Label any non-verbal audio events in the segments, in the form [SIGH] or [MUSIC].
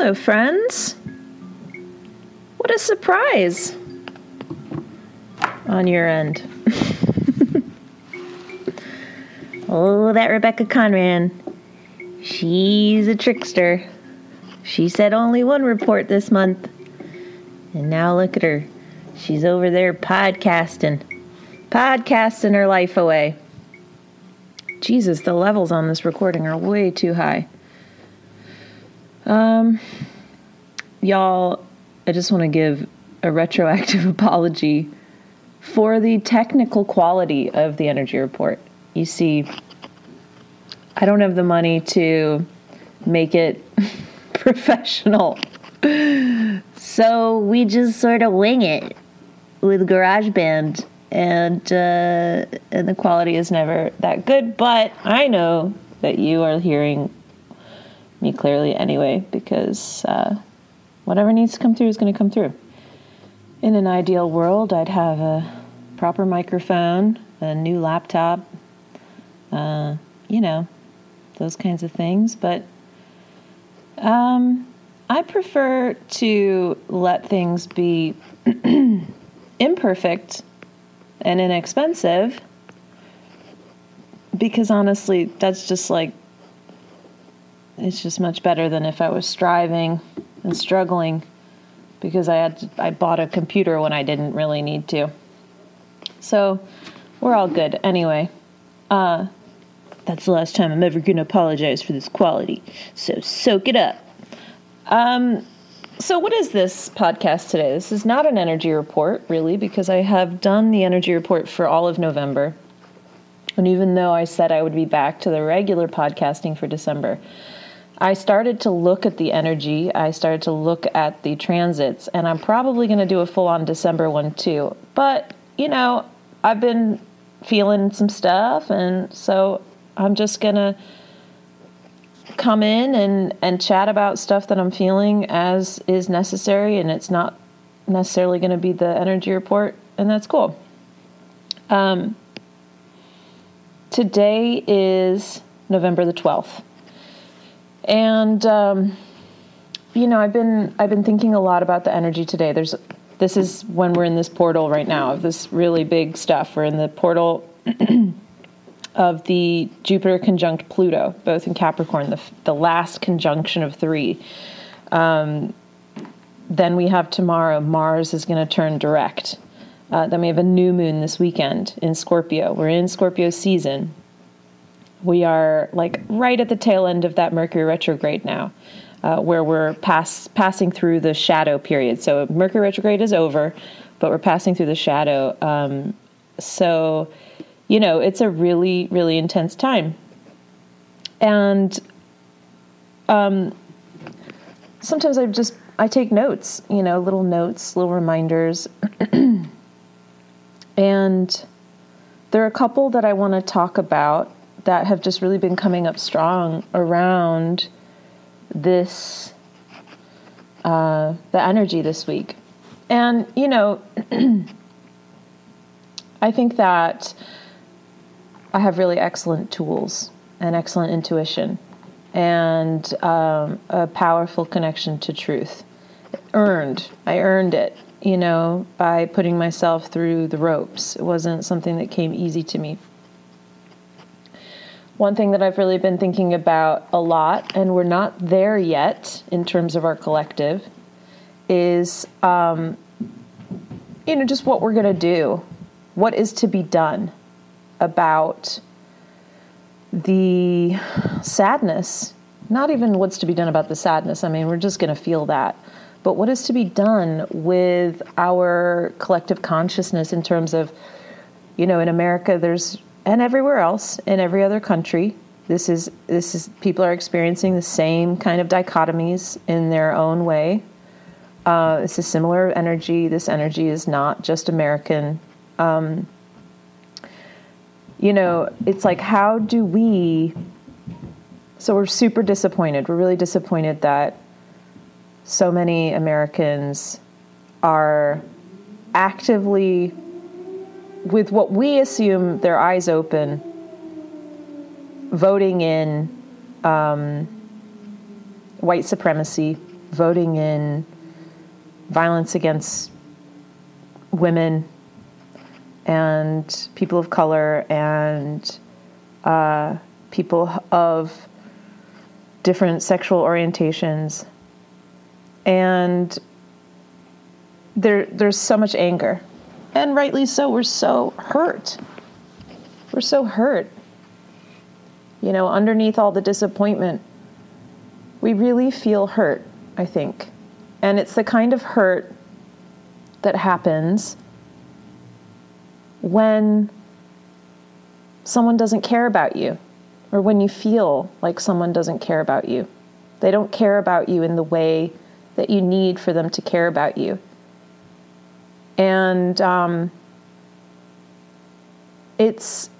Hello, friends. What a surprise on your end. [LAUGHS] oh, that Rebecca Conran. She's a trickster. She said only one report this month. And now look at her. She's over there podcasting. Podcasting her life away. Jesus, the levels on this recording are way too high. Um, y'all, I just want to give a retroactive [LAUGHS] apology for the technical quality of the energy report. You see, I don't have the money to make it [LAUGHS] professional. So we just sort of wing it with GarageBand and uh, and the quality is never that good. But I know that you are hearing me clearly anyway because uh, whatever needs to come through is going to come through. In an ideal world, I'd have a proper microphone, a new laptop, uh, you know, those kinds of things. But um, I prefer to let things be [CLEARS THROAT] imperfect and inexpensive because honestly, that's just like, it's just much better than if I was striving and struggling because I had to, I bought a computer when I didn't really need to. So we're all good anyway. Uh, that's the last time I'm ever to apologize for this quality. So soak it up. Um, so, what is this podcast today? This is not an energy report, really, because I have done the energy report for all of November. And even though I said I would be back to the regular podcasting for December, I started to look at the energy. I started to look at the transits, and I'm probably going to do a full on December one too. But, you know, I've been feeling some stuff, and so I'm just going to come in and, and chat about stuff that I'm feeling as is necessary, and it's not necessarily going to be the energy report, and that's cool. Um, today is November the 12th. And um, you know, I've been I've been thinking a lot about the energy today. There's this is when we're in this portal right now of this really big stuff. We're in the portal [CLEARS THROAT] of the Jupiter conjunct Pluto, both in Capricorn, the, the last conjunction of three. Um, then we have tomorrow, Mars is going to turn direct. Uh, then we have a new moon this weekend in Scorpio. We're in Scorpio season. We are like right at the tail end of that Mercury retrograde now, uh, where we're pass, passing through the shadow period. So Mercury retrograde is over, but we're passing through the shadow. Um, so you know, it's a really, really intense time. And um, sometimes I just I take notes, you know, little notes, little reminders. [CLEARS THROAT] and there are a couple that I want to talk about that have just really been coming up strong around this uh, the energy this week. And you know, [CLEARS THROAT] I think that I have really excellent tools and excellent intuition and um, a powerful connection to truth. Earned. I earned it, you know, by putting myself through the ropes. It wasn't something that came easy to me. One thing that I've really been thinking about a lot, and we're not there yet in terms of our collective, is, um, you know, just what we're going to do. What is to be done? about the sadness, not even what's to be done about the sadness. I mean, we're just going to feel that. But what is to be done with our collective consciousness in terms of, you know, in America, there's, and everywhere else, in every other country, this is, this is, people are experiencing the same kind of dichotomies in their own way. Uh, it's a similar energy. This energy is not just American. Um, you know, it's like, how do we? So we're super disappointed. We're really disappointed that so many Americans are actively, with what we assume their eyes open, voting in um, white supremacy, voting in violence against women and people of color and uh, people of different sexual orientations. And there, there's so much anger. And rightly so, we're so hurt. We're so hurt. You know, underneath all the disappointment, we really feel hurt, I think. And it's the kind of hurt that happens when someone doesn't care about you or when you feel like someone doesn't care about you. They don't care about you in the way that you need for them to care about you. And um, it's,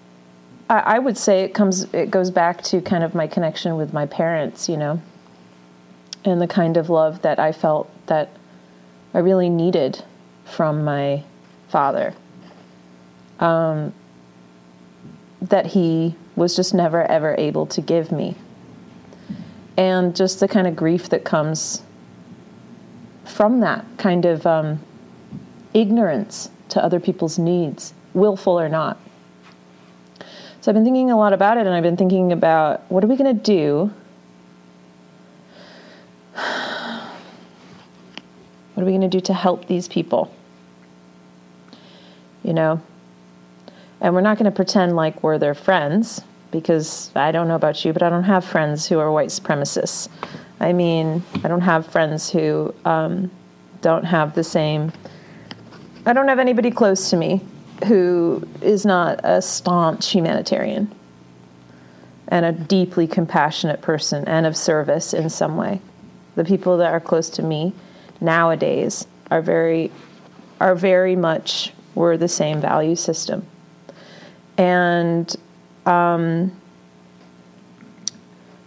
I, I would say it comes, it goes back to kind of my connection with my parents, you know, and the kind of love that I felt that I really needed from my father. Um, that he was just never ever able to give me. And just the kind of grief that comes from that kind of um, ignorance to other people's needs, willful or not. So I've been thinking a lot about it, and I've been thinking about what are we going to do? [SIGHS] What are we going to do to help these people? You know? And we're not going to pretend like we're their friends because I don't know about you, but I don't have friends who are white supremacists. I mean, I don't have friends who um, don't have the same I don't have anybody close to me who is not a staunch humanitarian and a deeply compassionate person and of service in some way. The people that are close to me nowadays are very are very much we're the same value system. And um,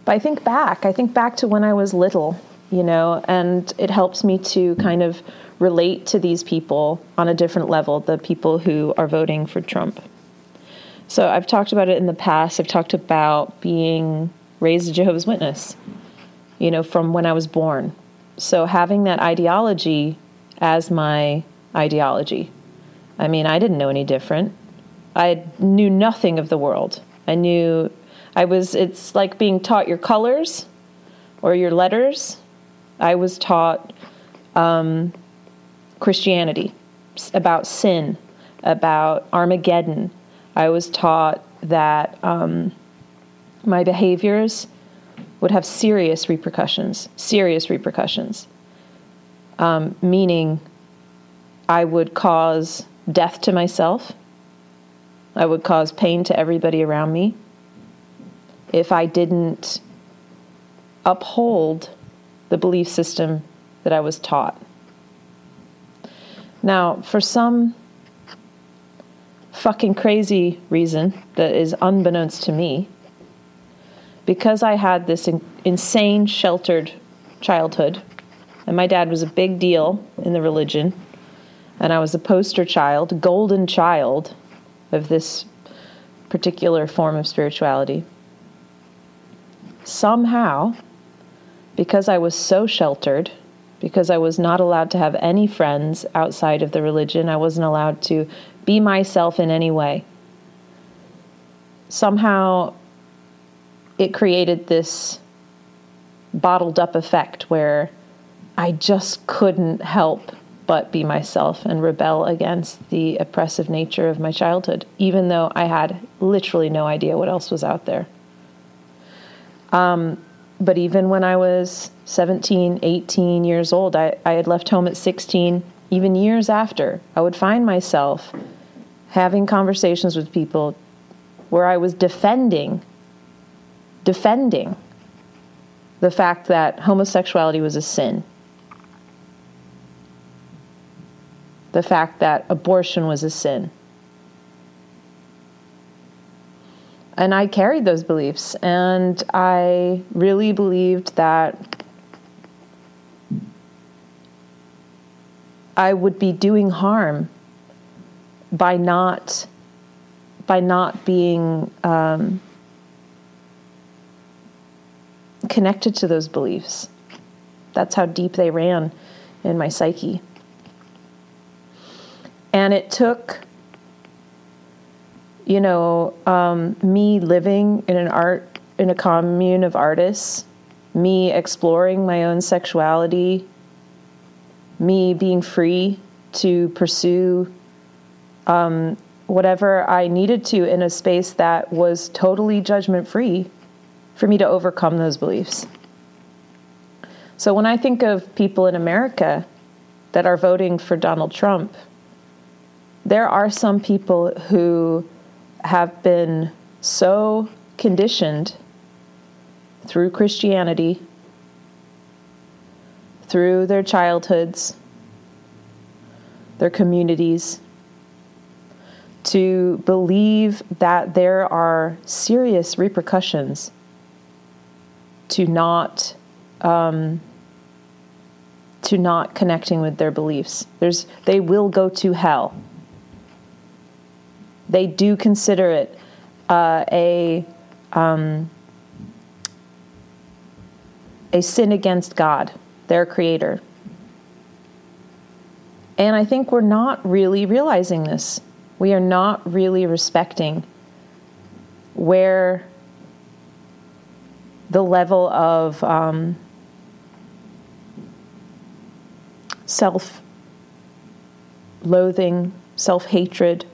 but I think back, I think back to when I was little, you know, and it helps me to kind of relate to these people on a different level, the people who are voting for Trump. So I've talked about it in the past. I've talked about being raised a Jehovah's Witness, you know, from when I was born. So having that ideology as my ideology. I mean, I didn't know any different. I knew nothing of the world. I knew I was, it's like being taught your colors or your letters. I was taught um, Christianity, about sin, about Armageddon. I was taught that um, my behaviors would have serious repercussions, serious repercussions, um, meaning I would cause death to myself, I would cause pain to everybody around me. If I didn't uphold the belief system that I was taught. Now, for some fucking crazy reason that is unbeknownst to me, because I had this in- insane sheltered childhood, and my dad was a big deal in the religion, and I was a poster child, golden child of this particular form of spirituality. Somehow, because I was so sheltered, because I was not allowed to have any friends outside of the religion. I wasn't allowed to be myself in any way. Somehow it created this bottled up effect where I just couldn't help but be myself and rebel against the oppressive nature of my childhood, even though I had literally no idea what else was out there. Um, but even when I was 17, 18 years old, I, I had left home at 16, even years after, I would find myself having conversations with people where I was defending, defending the fact that homosexuality was a sin, the fact that abortion was a sin. And I carried those beliefs, and I really believed that I would be doing harm by not by not being um, connected to those beliefs. That's how deep they ran in my psyche. And it took, you know, um, me living in an art, in a commune of artists, me exploring my own sexuality, me being free to pursue um, whatever I needed to in a space that was totally judgment free for me to overcome those beliefs. So when I think of people in America that are voting for Donald Trump, there are some people who have been so conditioned through Christianity, through their childhoods, their communities, to believe that there are serious repercussions to not um, to not connecting with their beliefs. There's they will go to hell. They do consider it uh, a um, a sin against God, their creator. And I think we're not really realizing this. We are not really respecting where the level of um, self loathing, self hatred,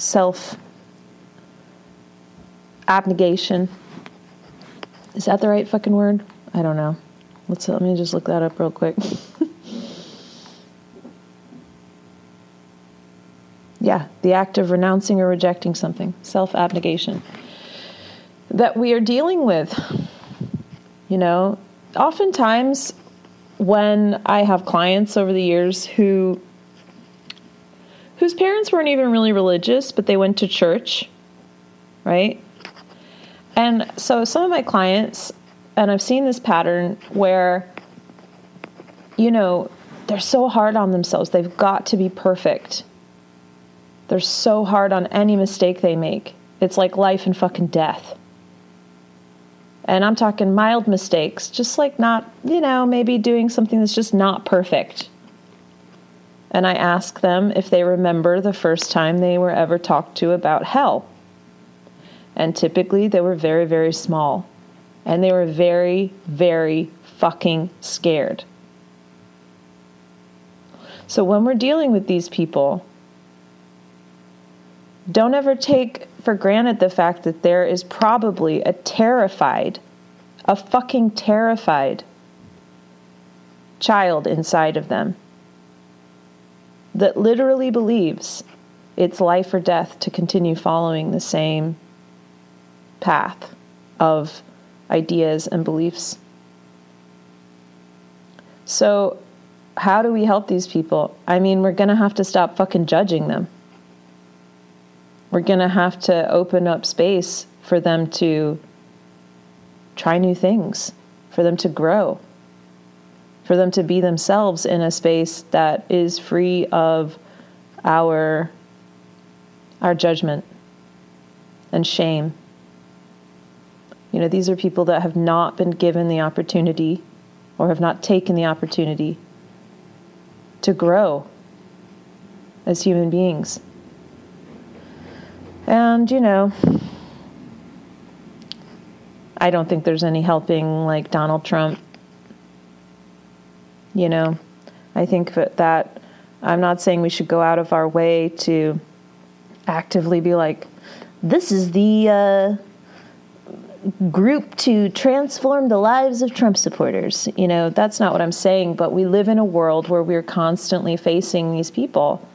self abnegation. Is that the right fucking word? I don't know. Let's let me just look that up real quick. [LAUGHS] yeah, the act of renouncing or rejecting something, self abnegation that we are dealing with. You know, oftentimes when I have clients over the years who whose parents weren't even really religious, but they went to church, right? And so some of my clients, and I've seen this pattern where, you know, they're so hard on themselves. They've got to be perfect. They're so hard on any mistake they make. It's like life and fucking death. And I'm talking mild mistakes, just like not, you know, maybe doing something that's just not perfect. And I ask them if they remember the first time they were ever talked to about hell. And typically they were very, very small. And they were very, very fucking scared. So when we're dealing with these people, don't ever take for granted the fact that there is probably a terrified, a fucking terrified child inside of them that literally believes it's life or death to continue following the same path of ideas and beliefs. So, how do we help these people? I mean, we're going to have to stop fucking judging them we're going to have to open up space for them to try new things, for them to grow, for them to be themselves in a space that is free of our our judgment and shame. You know, these are people that have not been given the opportunity or have not taken the opportunity to grow as human beings. And, you know, I don't think there's any helping like Donald Trump. You know, I think that I'm not saying we should go out of our way to actively be like, this is the uh, group to transform the lives of Trump supporters. You know, that's not what I'm saying, but we live in a world where we're constantly facing these people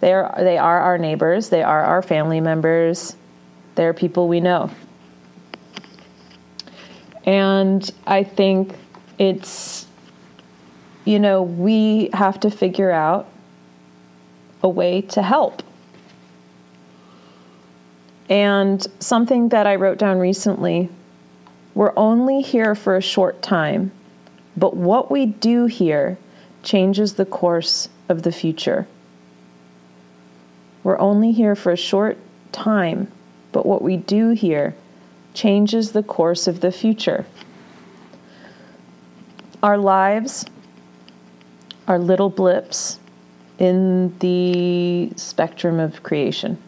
they are, they are our neighbors, they are our family members, they're people we know. And I think it's, you know, we have to figure out a way to help. And something that I wrote down recently we're only here for a short time, but what we do here changes the course of the future. We're only here for a short time, but what we do here changes the course of the future. our lives are little blips in the spectrum of creation.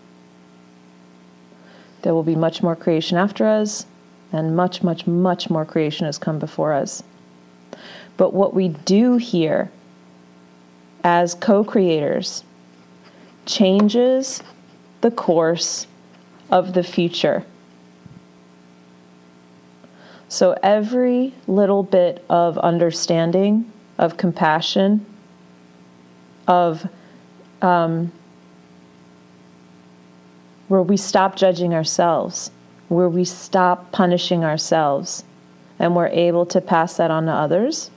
There will be much more creation after us, and much, much, much more creation has come before us. But what we do here as co creators changes the course of the future. So every little bit of understanding, of compassion, of um, where we stop judging ourselves, where we stop punishing ourselves, and we're able to pass that on to others,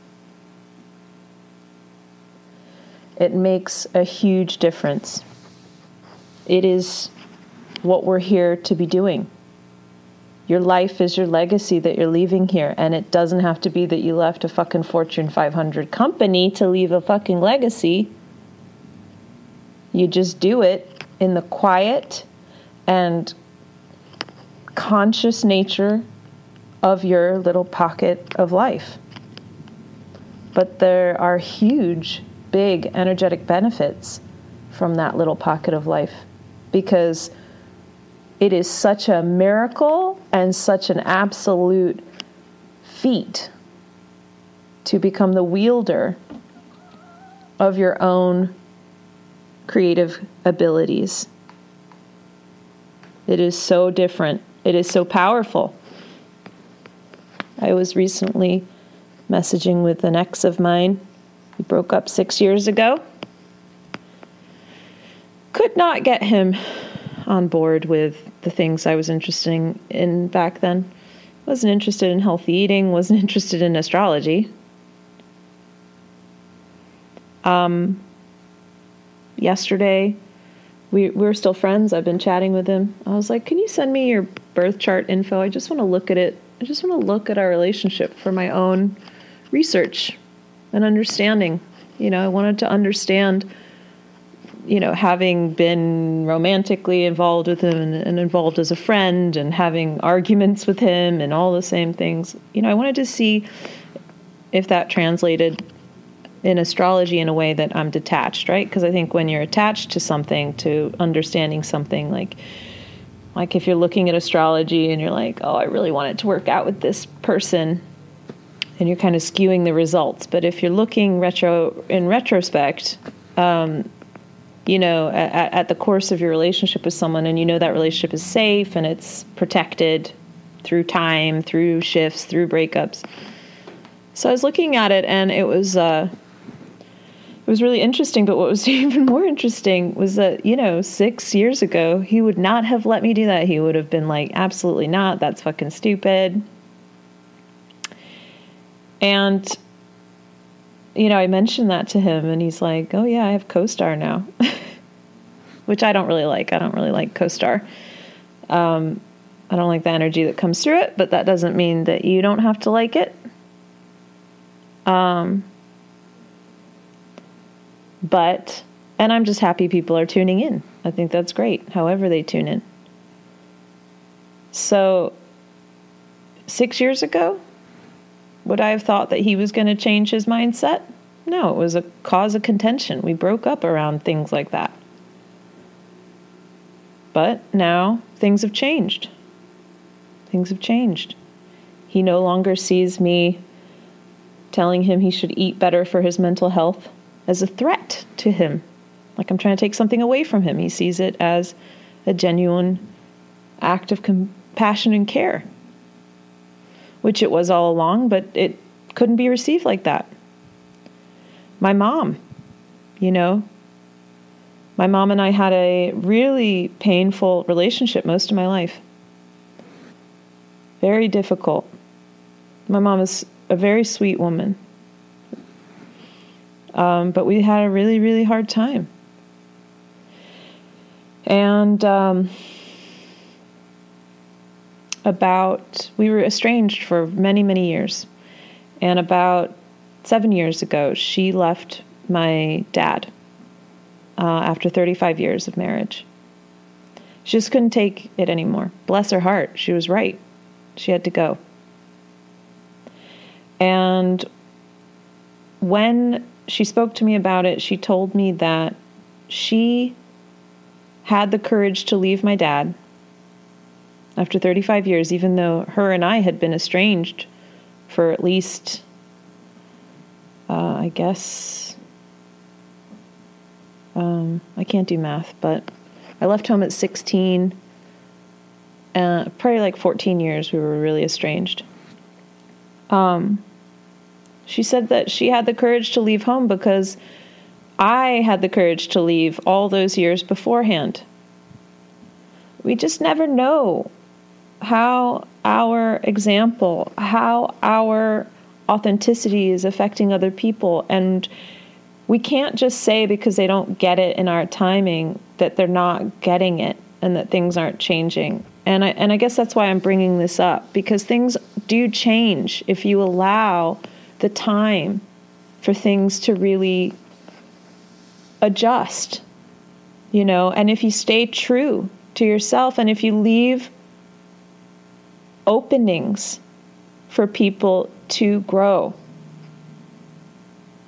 it makes a huge difference. It is what we're here to be doing. Your life is your legacy that you're leaving here, and it doesn't have to be that you left a fucking Fortune 500 company to leave a fucking legacy. You just do it in the quiet and conscious nature of your little pocket of life. But there are huge, big energetic benefits from that little pocket of life because it is such a miracle and such an absolute feat to become the wielder of your own creative abilities. It is so different. It is so powerful. I was recently messaging with an ex of mine. We broke up six years ago. Could not get him on board with the things I was interested in back then. Wasn't interested in healthy eating, wasn't [LAUGHS] interested in astrology. Um, yesterday, we, we were still friends. I've been chatting with him. I was like, Can you send me your birth chart info? I just want to look at it. I just want to look at our relationship for my own research and understanding. You know, I wanted to understand you know, having been romantically involved with him and, and, involved as a friend and having arguments with him and all the same things, you know, I wanted to see if that translated in astrology in a way that I'm detached, right? Because I think when you're attached to something, to understanding something, like, like if you're looking at astrology and you're like, oh, I really want it to work out with this person, and you're kind of skewing the results. But if you're looking retro in retrospect, um, you know, at, at, the course of your relationship with someone, and you know that relationship is safe and it's protected through time, through shifts, through breakups. So I was looking at it, and it was uh, it was really interesting. But what was [LAUGHS] even more interesting was that you know, six years ago, he would not have let me do that. He would have been like, "Absolutely not. That's fucking stupid." And you know, I mentioned that to him, and he's like, "Oh yeah, I have Co-Star now," [LAUGHS] which I don't really like. I don't really like Co-Star. Um, I don't like the energy that comes through it, but that doesn't mean that you don't have to like it. Um, but, and I'm just happy people are tuning in. I think that's great, however they tune in. So, six years ago, would I have thought that he was going to change his mindset? No, it was a cause of contention. We broke up around things like that. But now things have changed. Things have changed. He no longer sees me telling him he should eat better for his mental health as a threat to him, like I'm trying to take something away from him. He sees it as a genuine act of compassion and care which it was all along, but it couldn't be received like that. My mom, you know, my mom and I had a really painful relationship most of my life. Very difficult. My mom is a very sweet woman. Um, but we had a really, really hard time. And um, about, we were estranged for many, many years. And about seven years ago, she left my dad uh, after 35 years of marriage. She just couldn't take it anymore. Bless her heart. She was right. She had to go. And when she spoke to me about it, she told me that she had the courage to leave my dad after 35 years, even though her and I had been estranged for at least, uh, I guess, um, I can't do math, but I left home at 16. Uh, probably like 14 years we were really estranged. Um, she said that she had the courage to leave home because I had the courage to leave all those years beforehand. We just never know how our example, how our authenticity is affecting other people. And we can't just say because they don't get it in our timing that they're not getting it and that things aren't changing. And I, and I guess that's why I'm bringing this up because things do change if you allow the time for things to really adjust, you know, and if you stay true to yourself and if you leave openings for people to grow,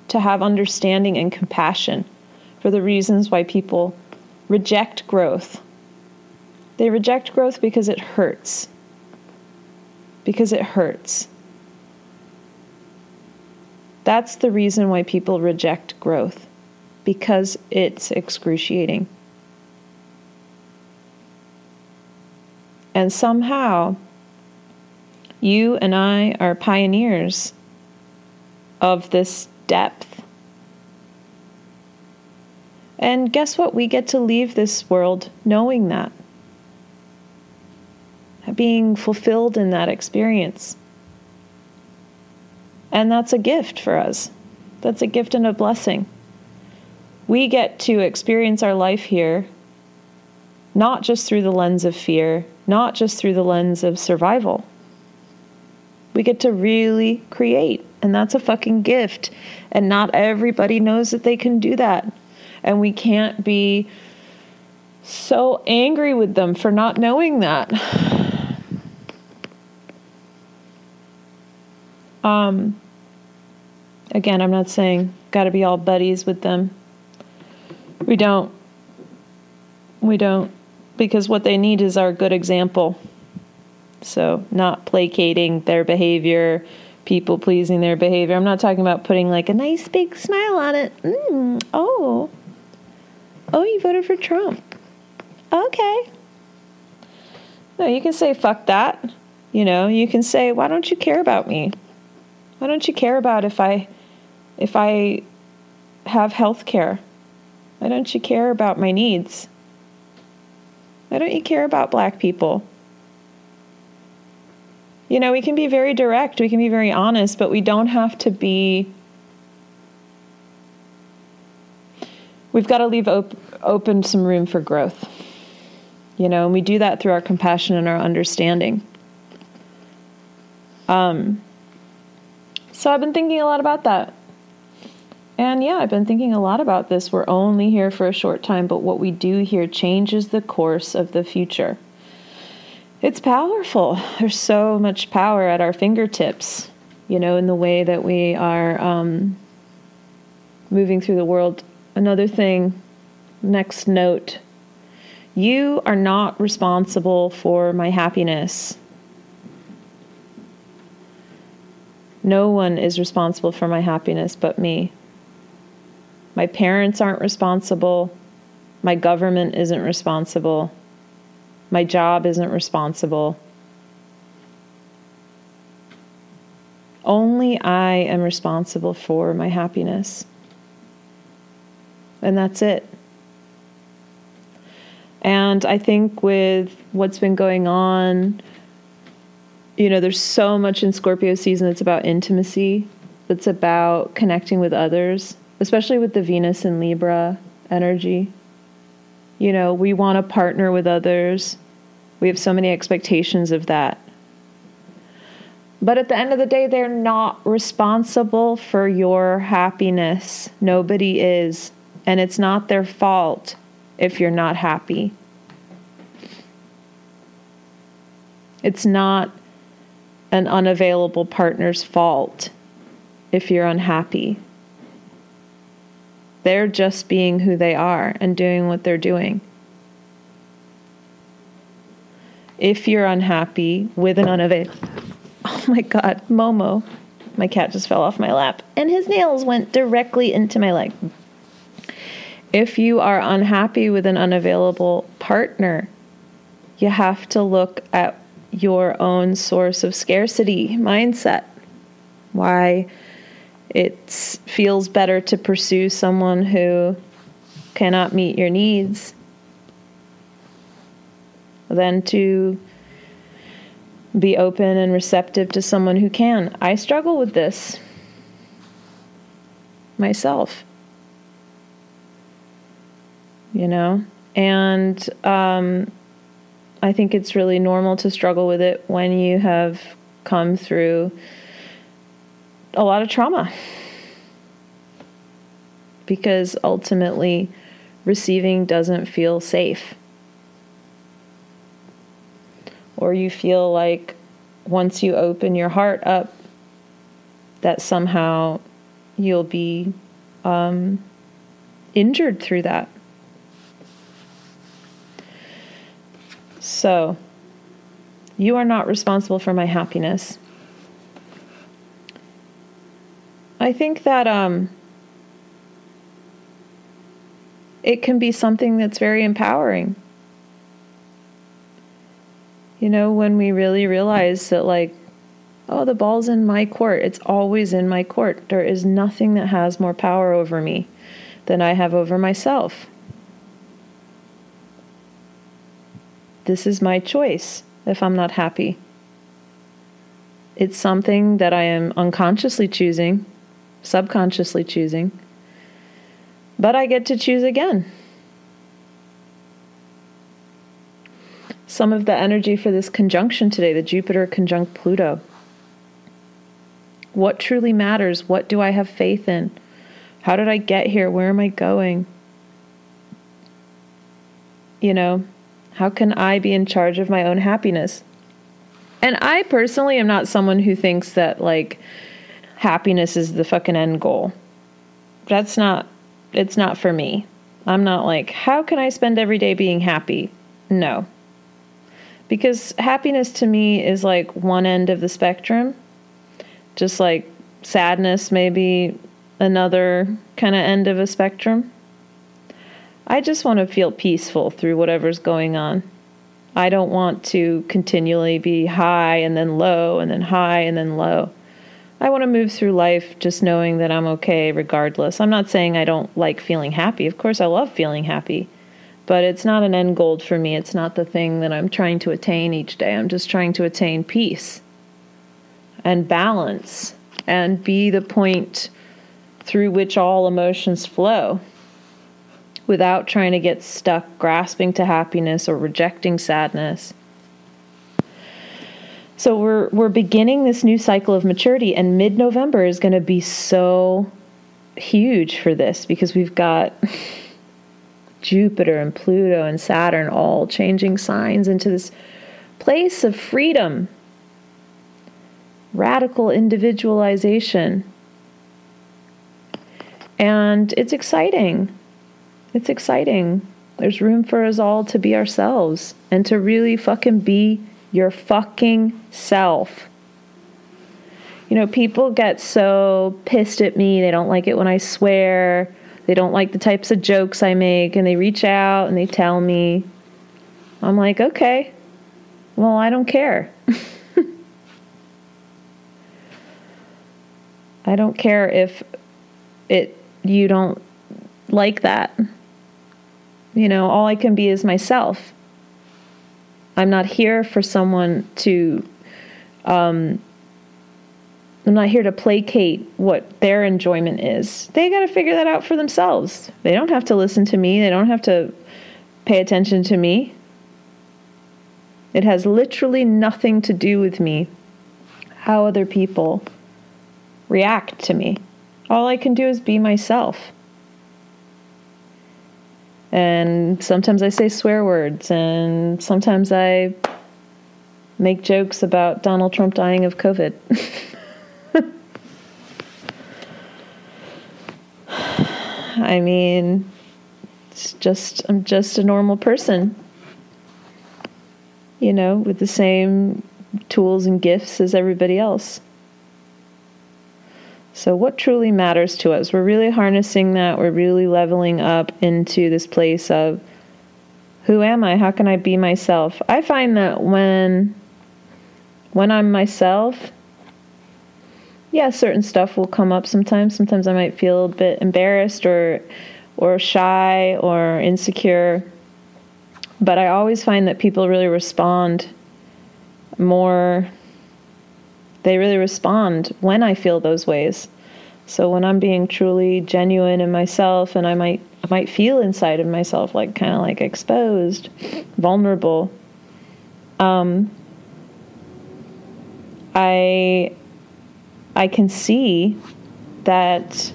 to have understanding and compassion for the reasons why people reject growth. They reject growth because it hurts. Because it hurts. That's the reason why people reject growth, because it's excruciating. And somehow, you and I are pioneers of this depth. And guess what? We get to leave this world knowing that, being fulfilled in that experience. And that's a gift for us. That's a gift and a blessing. We get to experience our life here not just through the lens of fear, not just through the lens of survival. We get to really create, and that's a fucking gift. And not everybody knows that they can do that. And we can't be so angry with them for not knowing that. [SIGHS] Um, again, I'm not saying got to be all buddies with them. We don't. We don't because what they need is our good example. So, not placating their behavior, people pleasing their behavior. I'm not talking about putting like a nice big smile on it. Mm, oh, oh, you voted for Trump. Okay. No, you can say, fuck that. You know, you can say, why don't you care about me? Why don't you care about if I if I have health care? Why don't you care about my needs? Why don't you care about black people? You know, we can be very direct, we can be very honest, but we don't have to be. We've got to leave op- open some room for growth. You know, and we do that through our compassion and our understanding. Um, so I've been thinking a lot about that. And yeah, I've been thinking a lot about this. We're only here for a short time, but what we do here changes the course of the future. It's powerful. There's so much power at our fingertips, you know, in the way that we are um, moving through the world. Another thing, next note you are not responsible for my happiness. No one is responsible for my happiness but me. My parents aren't responsible. My government isn't responsible. My job isn't responsible. Only I am responsible for my happiness. And that's it. And I think with what's been going on, you know, there's so much in Scorpio season that's about intimacy, that's about connecting with others especially with the Venus and Libra energy. You know, we want to partner with others. We have so many expectations of that. But at the end of the day, they're not responsible for your happiness. Nobody is. And it's not their fault if you're not happy. It's not an unavailable partner's fault if you're unhappy. They're just being who they are and doing what they're doing. If you're unhappy with an unavailable, oh my God, Momo, my cat just fell off my lap and his nails went directly into my leg. If you are unhappy with an unavailable partner, you have to look at your own source of scarcity mindset. Why it feels better to pursue someone who cannot meet your needs than to be open and receptive to someone who can. I struggle with this myself. You know? And um, I think it's really normal to struggle with it when you have come through a lot of trauma. Because ultimately, receiving doesn't feel safe. Or you feel like once you open your heart up, that somehow you'll be um, injured through that. So, you are not responsible for my happiness. I think that um, it can be something that's very empowering. You know, when we really realize that, like, oh, the ball's in my court, it's always in my court. There is nothing that has more power over me than I have over myself. This is my choice if I'm not happy. It's something that I am unconsciously choosing, subconsciously choosing, but I get to choose again. Some of the energy for this conjunction today, the Jupiter conjunct Pluto. What truly matters? What do I have faith in? How did I get here? Where am I going? You know, how can I be in charge of my own happiness? And I personally am not someone who thinks that like happiness is the fucking end goal. That's not it's not for me. I'm not like, how can I spend every day being happy? No. Because happiness to me is like one end of the spectrum. Just like sadness maybe another kind of end of a spectrum. I just want to feel peaceful through whatever's going on. I don't want to continually be high and then low and then high and then low. I want to move through life just knowing that I'm okay regardless. I'm not saying I don't like feeling happy. Of course, I love feeling happy. But it's not an end goal for me. It's not the thing that I'm trying to attain each day. I'm just trying to attain peace and balance and be the point through which all emotions flow without trying to get stuck grasping to happiness or rejecting sadness. So we're we're beginning this new cycle of maturity and mid-November is going to be so huge for this because we've got [LAUGHS] Jupiter and Pluto and Saturn all changing signs into this place of freedom, radical individualization. And it's exciting it's exciting. There's room for us all to be ourselves and to really fucking be your fucking self. You know, people get so pissed at me. They don't like it when I swear. They don't like the types of jokes I make. And they reach out and they tell me. I'm like, okay, well, I don't care. [LAUGHS] I don't care if it you don't like that. You know, all I can be is myself. I'm not here for someone to, um, I'm not here to placate what their enjoyment is. They got to figure that out for themselves. They don't have to listen to me, they don't have to pay attention to me. It has literally nothing to do with me, how other people react to me. All I can do is be myself. And sometimes I say swear words, and sometimes I make jokes about Donald Trump dying of COVID. [LAUGHS] I mean, it's just I'm just a normal person. You know, with the same tools and gifts as everybody else. So, what truly matters to us? We're really harnessing that. We're really leveling up into this place of who am I? How can I be myself? I find that when when I'm myself, yeah, certain stuff will come up sometimes. Sometimes I might feel a bit embarrassed or or shy or insecure. But I always find that people really respond more they really respond when I feel those ways. So when I'm being truly genuine in myself and I might I might feel inside of myself like kind of like exposed, vulnerable. Um I I can see that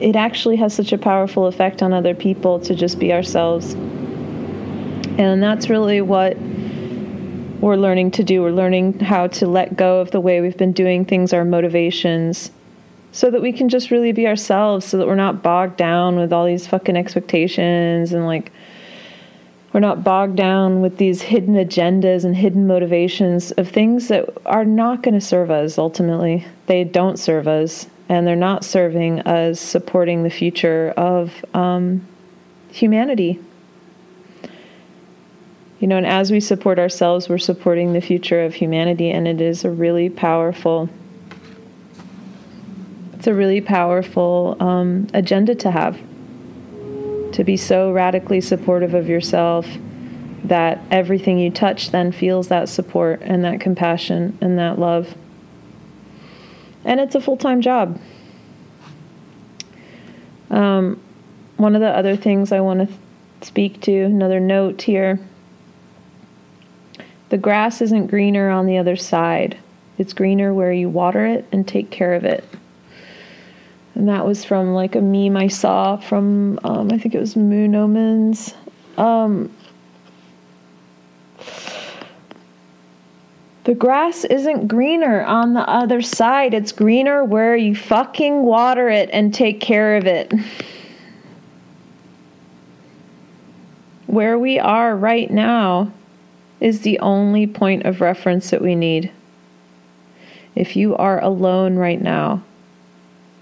it actually has such a powerful effect on other people to just be ourselves. And that's really what we're learning to do. We're learning how to let go of the way we've been doing things, our motivations, so that we can just really be ourselves, so that we're not bogged down with all these fucking expectations and like we're not bogged down with these hidden agendas and hidden motivations of things that are not going to serve us ultimately. They don't serve us, and they're not serving us supporting the future of um, humanity. You know, and as we support ourselves, we're supporting the future of humanity, and it is a really powerful. It's a really powerful um, agenda to have to be so radically supportive of yourself that everything you touch then feels that support and that compassion and that love. And it's a full time job. Um, one of the other things I want to speak to, another note here the grass isn't greener on the other side, it's greener where you water it and take care of it and that was from like a meme I saw from um, I think it was Moon Omens. Um, the grass isn't greener on the other side. It's greener where you fucking water it and take care of it. [LAUGHS] Where we are right now is the only point of reference that we need. If you are alone right now,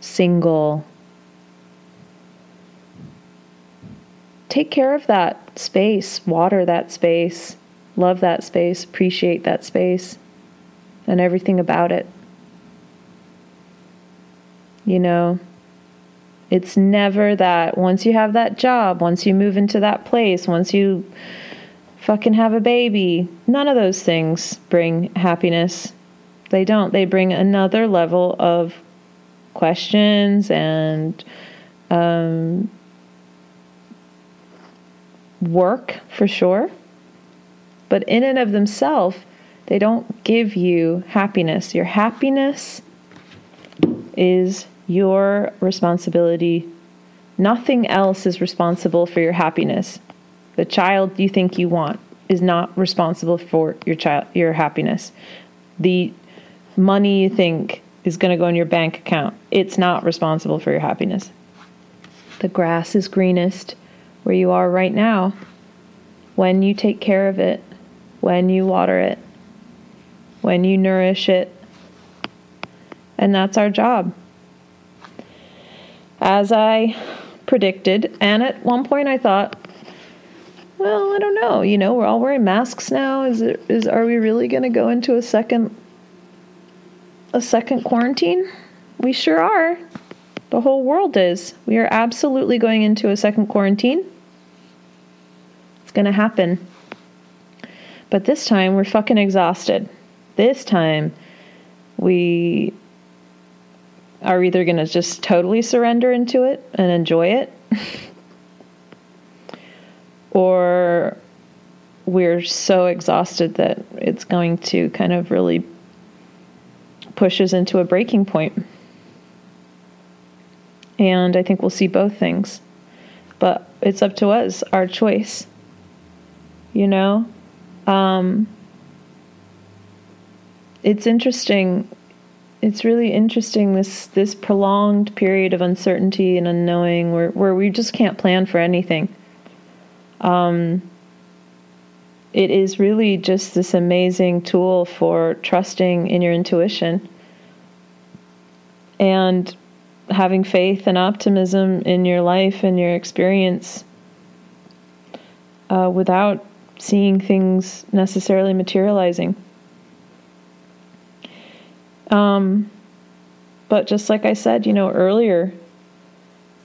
single. Take care of that space, water that space, love that space, appreciate that space, and everything about it. You know, it's never that once you have that job, once you move into that place, once you fucking have a baby, none of those things bring happiness. They don't. They bring another level of questions and um, work for sure. But in and of themselves, they don't give you happiness. Your happiness is your responsibility. Nothing else is responsible for your happiness. The child you think you want is not responsible for your child your happiness. The money you think is going to go in your bank account. It's not responsible for your happiness. The grass is greenest where you are right now when you take care of it, when you water it, when you nourish it. And that's our job. As I predicted, and at one point I thought, well, I don't know, you know, we're all wearing masks now. Is it is are we really going to go into a second a second quarantine? We sure are. The whole world is. We are absolutely going into a second quarantine. It's going to happen. But this time we're fucking exhausted. This time we are either going to just totally surrender into it and enjoy it, [LAUGHS] or we're so exhausted that it's going to kind of really pushes into a breaking point. And I think we'll see both things. But it's up to us, our choice. You know? Um, it's interesting it's really interesting this this prolonged period of uncertainty and unknowing where where we just can't plan for anything. Um, it is really just this amazing tool for trusting in your intuition and having faith and optimism in your life and your experience uh, without seeing things necessarily materializing. Um, but just like I said, you know, earlier,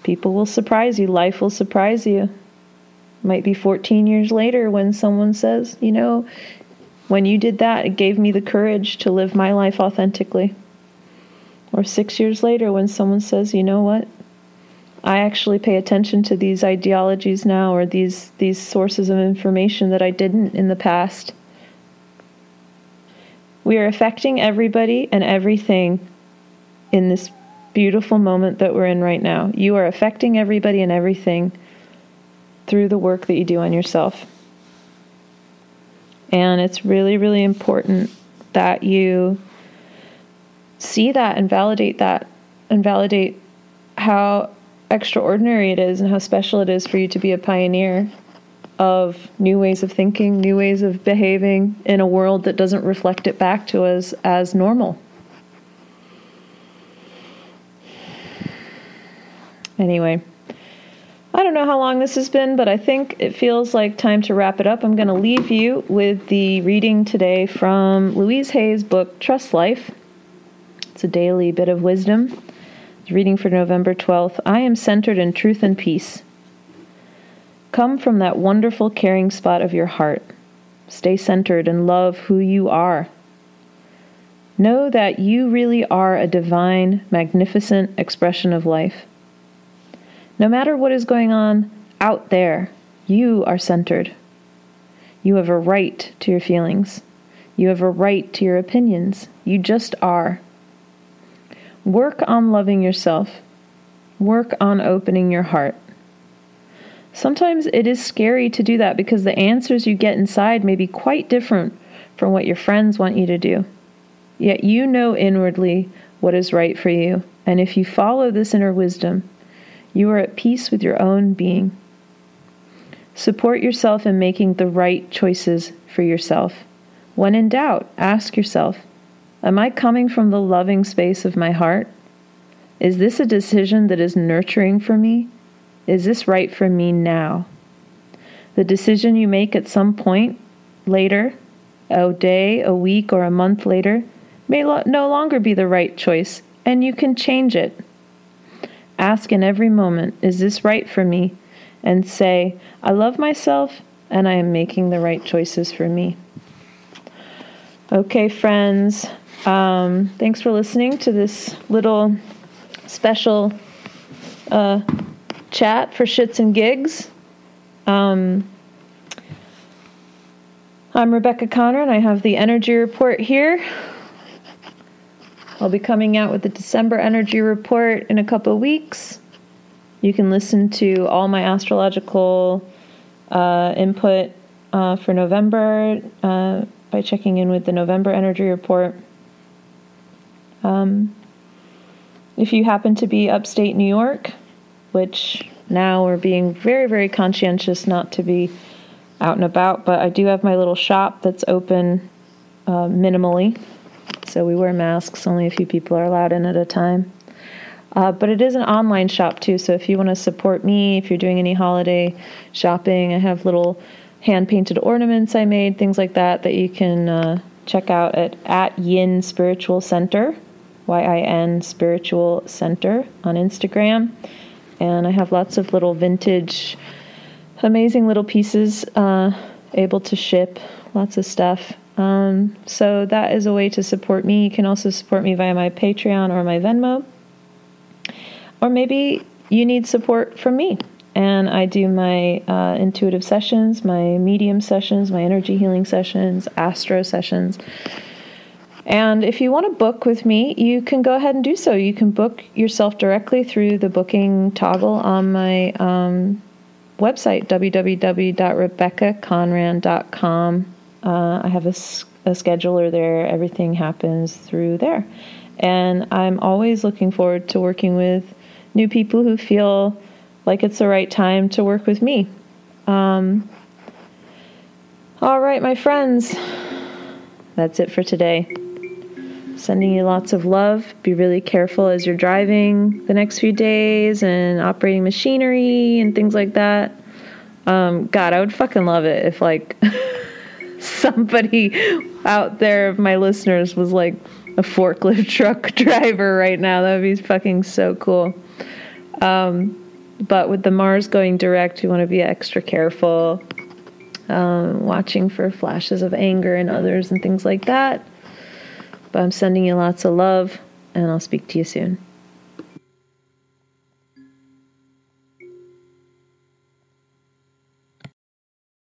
people will surprise you, life will surprise you. Might be 14 years later when someone says, you know, when you did that, it gave me the courage to live my life authentically. Or six years later when someone says, you know what, I actually pay attention to these ideologies now or these these sources of information that I didn't in the past. We are affecting everybody and everything in this beautiful moment that we're in right now. You are affecting everybody and everything through the work that you do on yourself. And it's really, really important that you see that and validate that and validate how extraordinary it is and how special it is for you to be a pioneer of new ways of thinking, new ways of behaving in a world that doesn't reflect it back to us as normal. Anyway, I don't know how long this has been, but I think it feels like time to wrap it up. I'm going to leave you with the reading today from Louise Hay's book, Trust Life. It's a daily bit of wisdom. Reading for November 12th. I am centered in truth and peace. Come from that wonderful caring spot of your heart. Stay centered and love who you are. Know that you really are a divine, magnificent expression of life. No matter what is going on out there, you are centered. You have a right to your feelings. You have a right to your opinions. You just are. Work on loving yourself. Work on opening your heart. Sometimes it is scary to do that because the answers you get inside may be quite different from what your friends want you to do. Yet you know inwardly what is right for you, and if you follow this inner wisdom, you are at peace with your own being. Support yourself in making the right choices for yourself. When in doubt, ask yourself Am I coming from the loving space of my heart? Is this a decision that is nurturing for me? Is this right for me now? The decision you make at some point later, a day, a week, or a month later, may lo- no longer be the right choice, and you can change it. Ask in every moment, Is this right for me? And say, I love myself and I am making the right choices for me. Okay, friends, um, thanks for listening to this little special uh, chat for shits and gigs. Um, I'm Rebecca Conran, and I have the energy report here. I'll be coming out with the December energy report in a couple weeks. You can listen to all my astrological uh, input uh, for November uh, by checking in with the November energy report. Um, if you happen to be upstate New York, which now we're being very, very conscientious not to be out and about, but I do have my little shop that's open uh, minimally. So we wear masks, only a few people are allowed in at a time. Uh, but it is an online shop too, so if you want to support me, if you're doing any holiday shopping, I have little hand painted ornaments I made, things like that, that you can uh, check out at, at Yin Spiritual Center. Y-I-N Spiritual Center on Instagram. And I have lots of little vintage, amazing little pieces uh, able to ship, lots of stuff. Um, so that is a way to support me. You can also support me via my Patreon or my Venmo. Or maybe you need support from me. And I do my uh, intuitive sessions, my medium sessions, my energy healing sessions, astro sessions and if you want to book with me, you can go ahead and do so. You can book yourself directly through the booking toggle on my um, website, www.rebeccaconran.com Uh, I have a, a scheduler there. Everything happens through there. And I'm always looking forward to working with new people who feel like it's the right time to work with me. Um, all right, my friends, that's it for today. Sending you lots of love. Be really careful as you're driving the next few days and operating machinery and things like that. Um, God, I would fucking love it if, like, [LAUGHS] somebody out there of my listeners was like a forklift [LAUGHS] truck driver right now. That would be fucking so cool. Um, but with the Mars going direct, you want to be extra careful, um, watching for flashes of anger in others and things like that. But I'm sending you lots of love, and I'll speak to you soon.